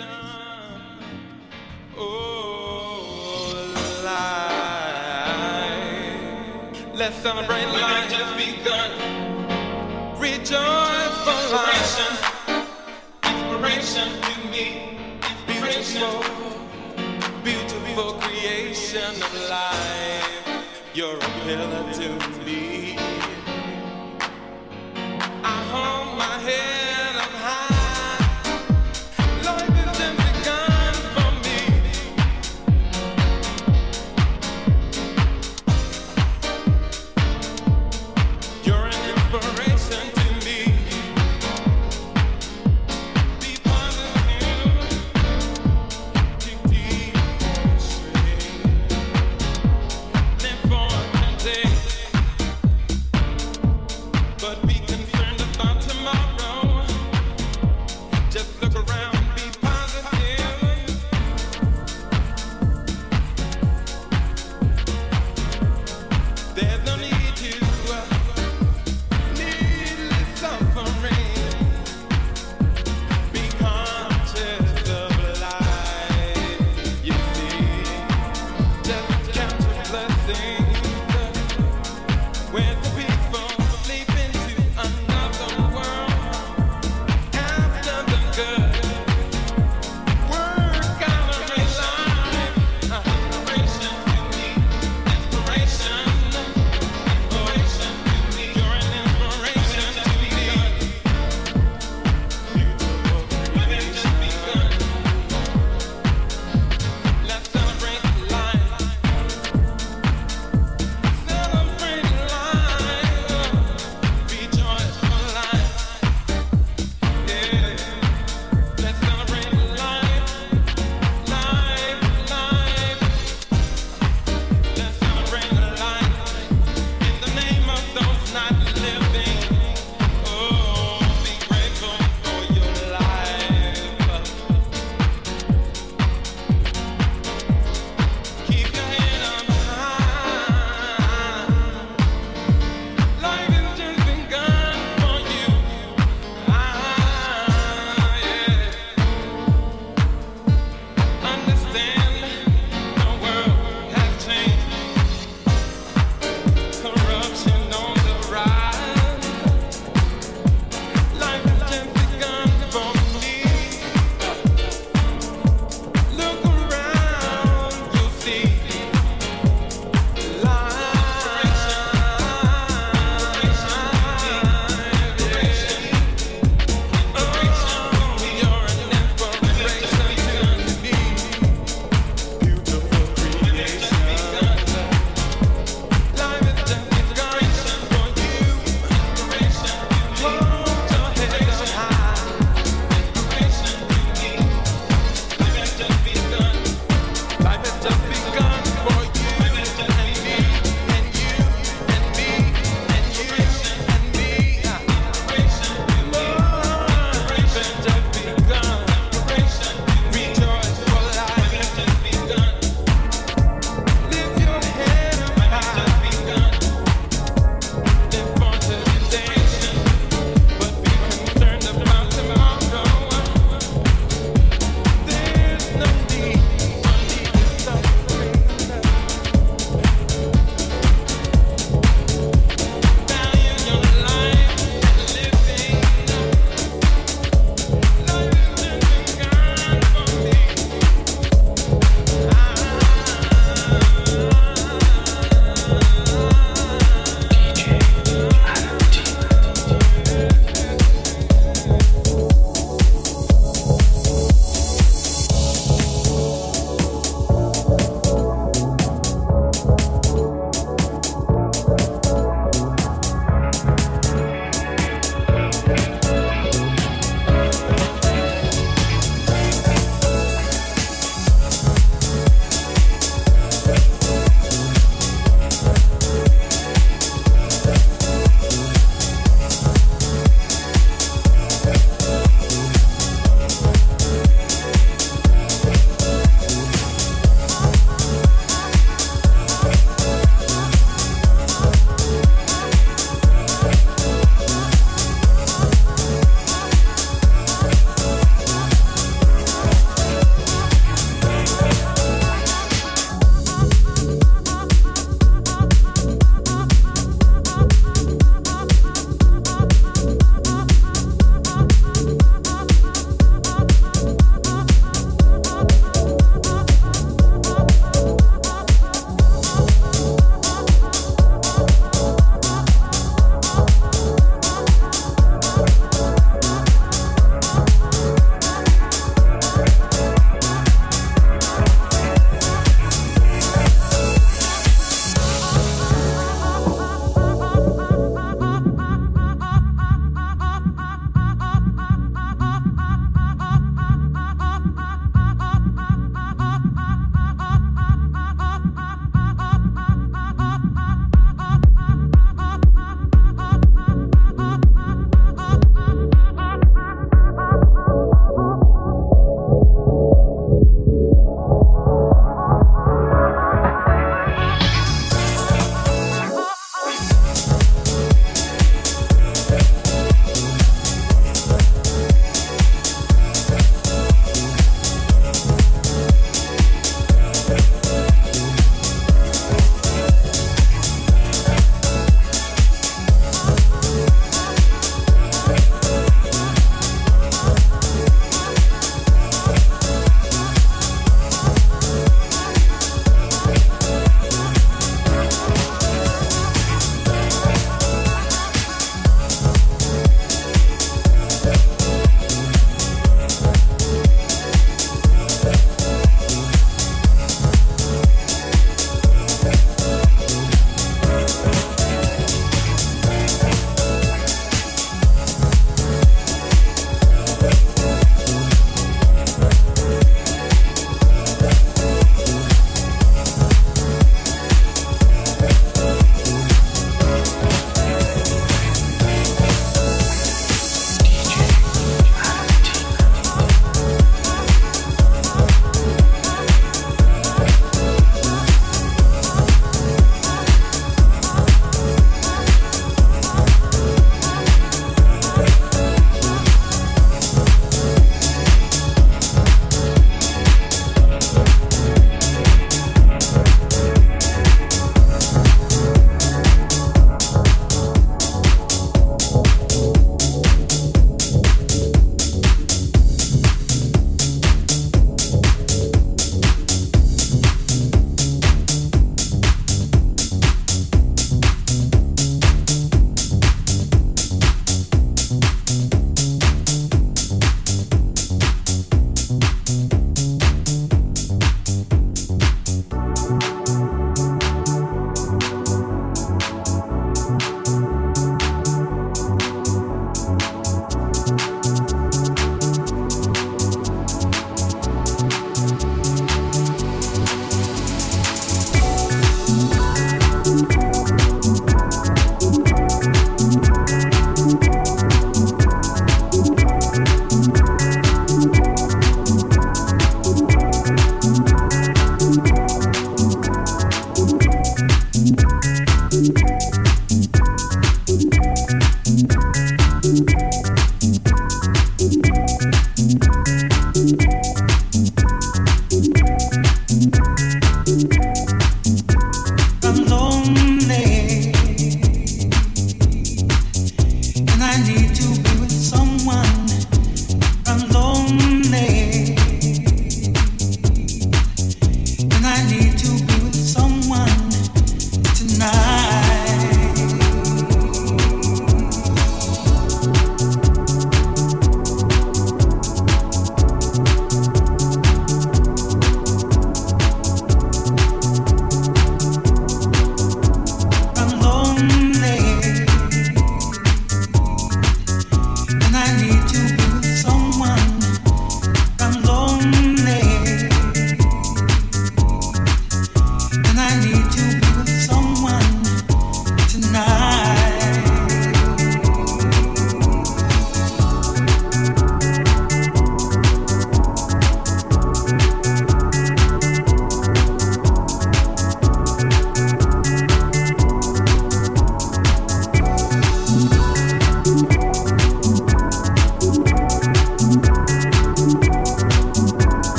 Oh, Let's celebrate life just begun. Rejoice for life. Inspiration to me. Beautiful, beautiful creation of life. You're a pillar to me. I hold my head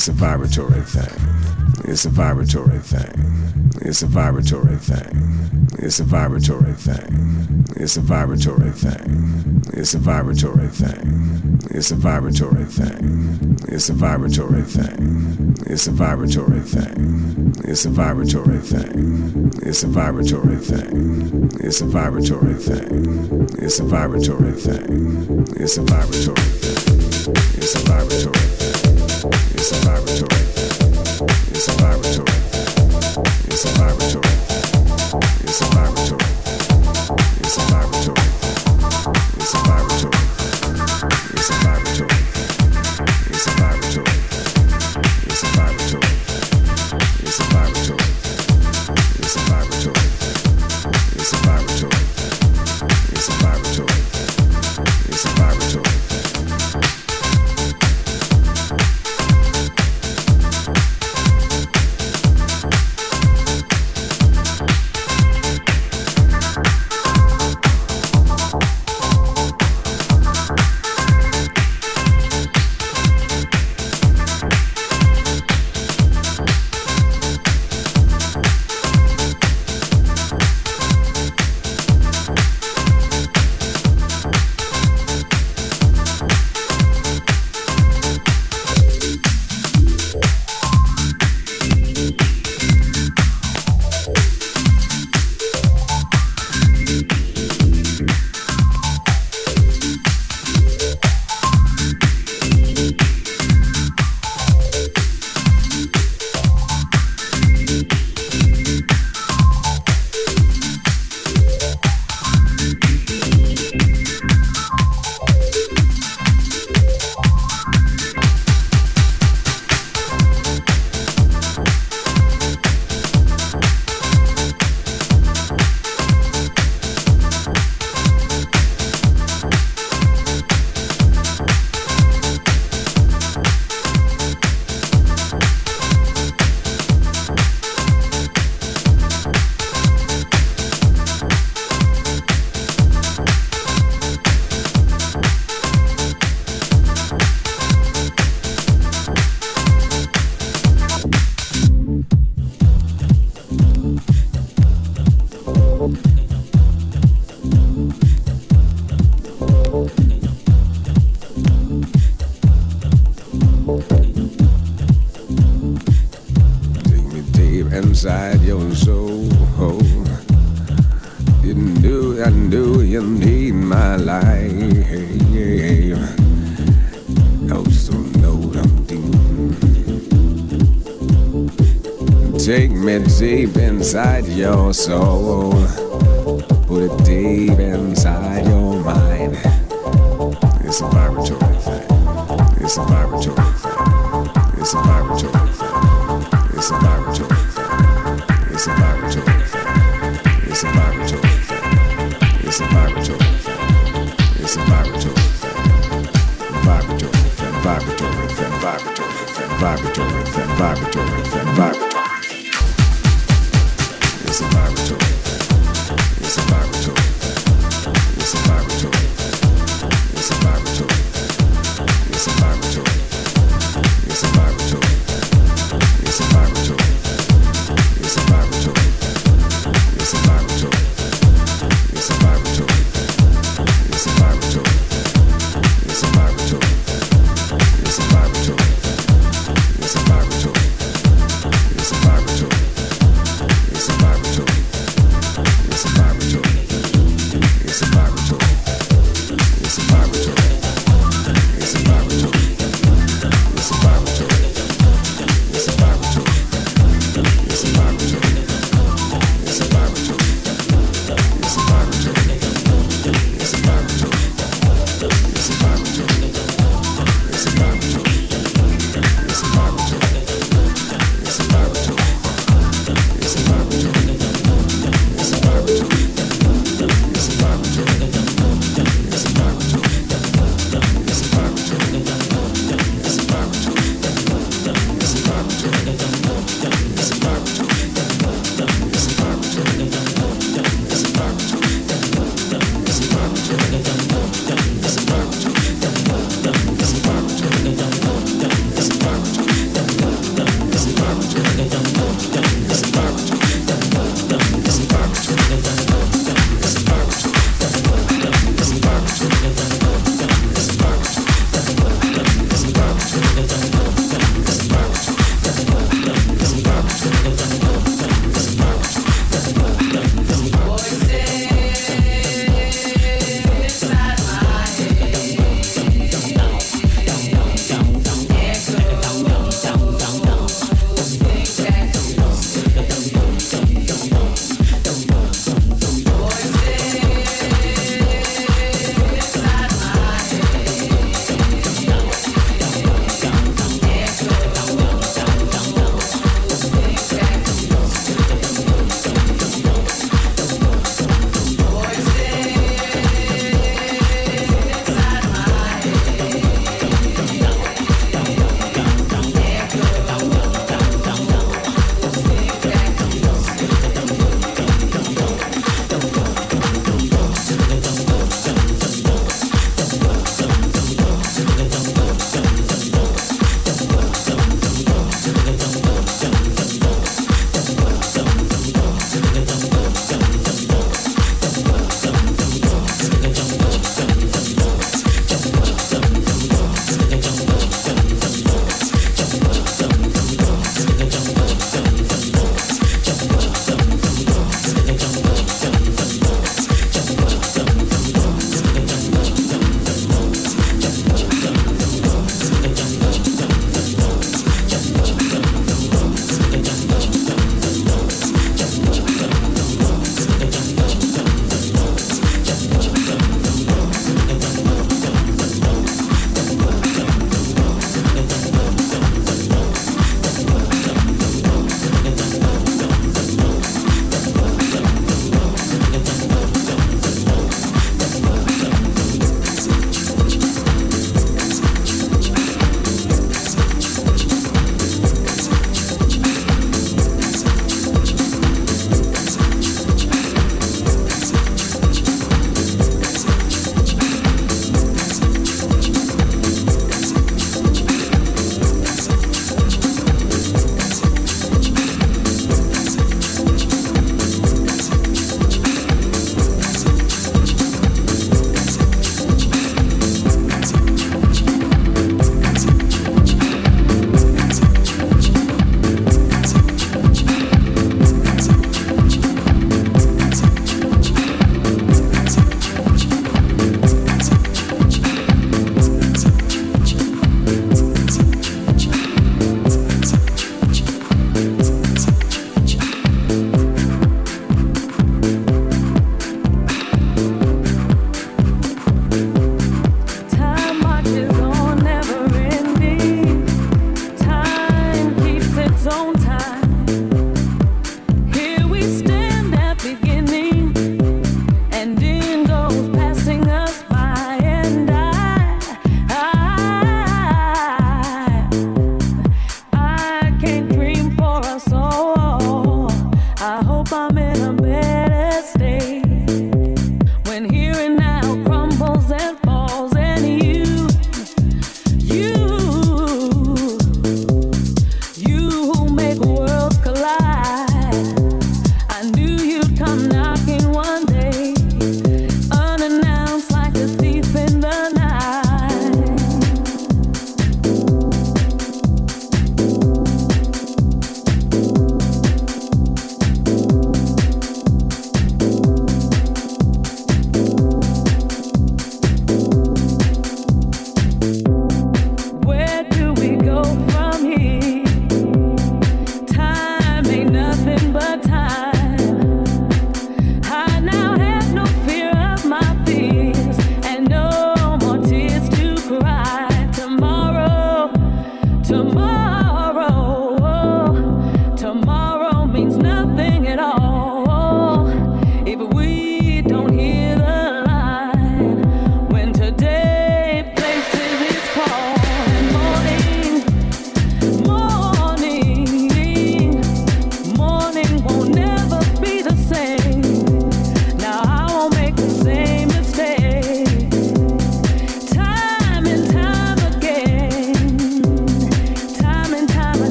It's a vibratory thing. It's a vibratory thing. It's a vibratory thing. It's a vibratory thing. It's a vibratory thing. It's a vibratory thing. It's a vibratory thing. It's a vibratory thing. It's a vibratory thing. It's a vibratory thing. It's a vibratory thing. It's a vibratory thing. It's a vibratory thing. It's a vibratory thing. It's a vibratory laboratory. It's a laboratory. inside your soul.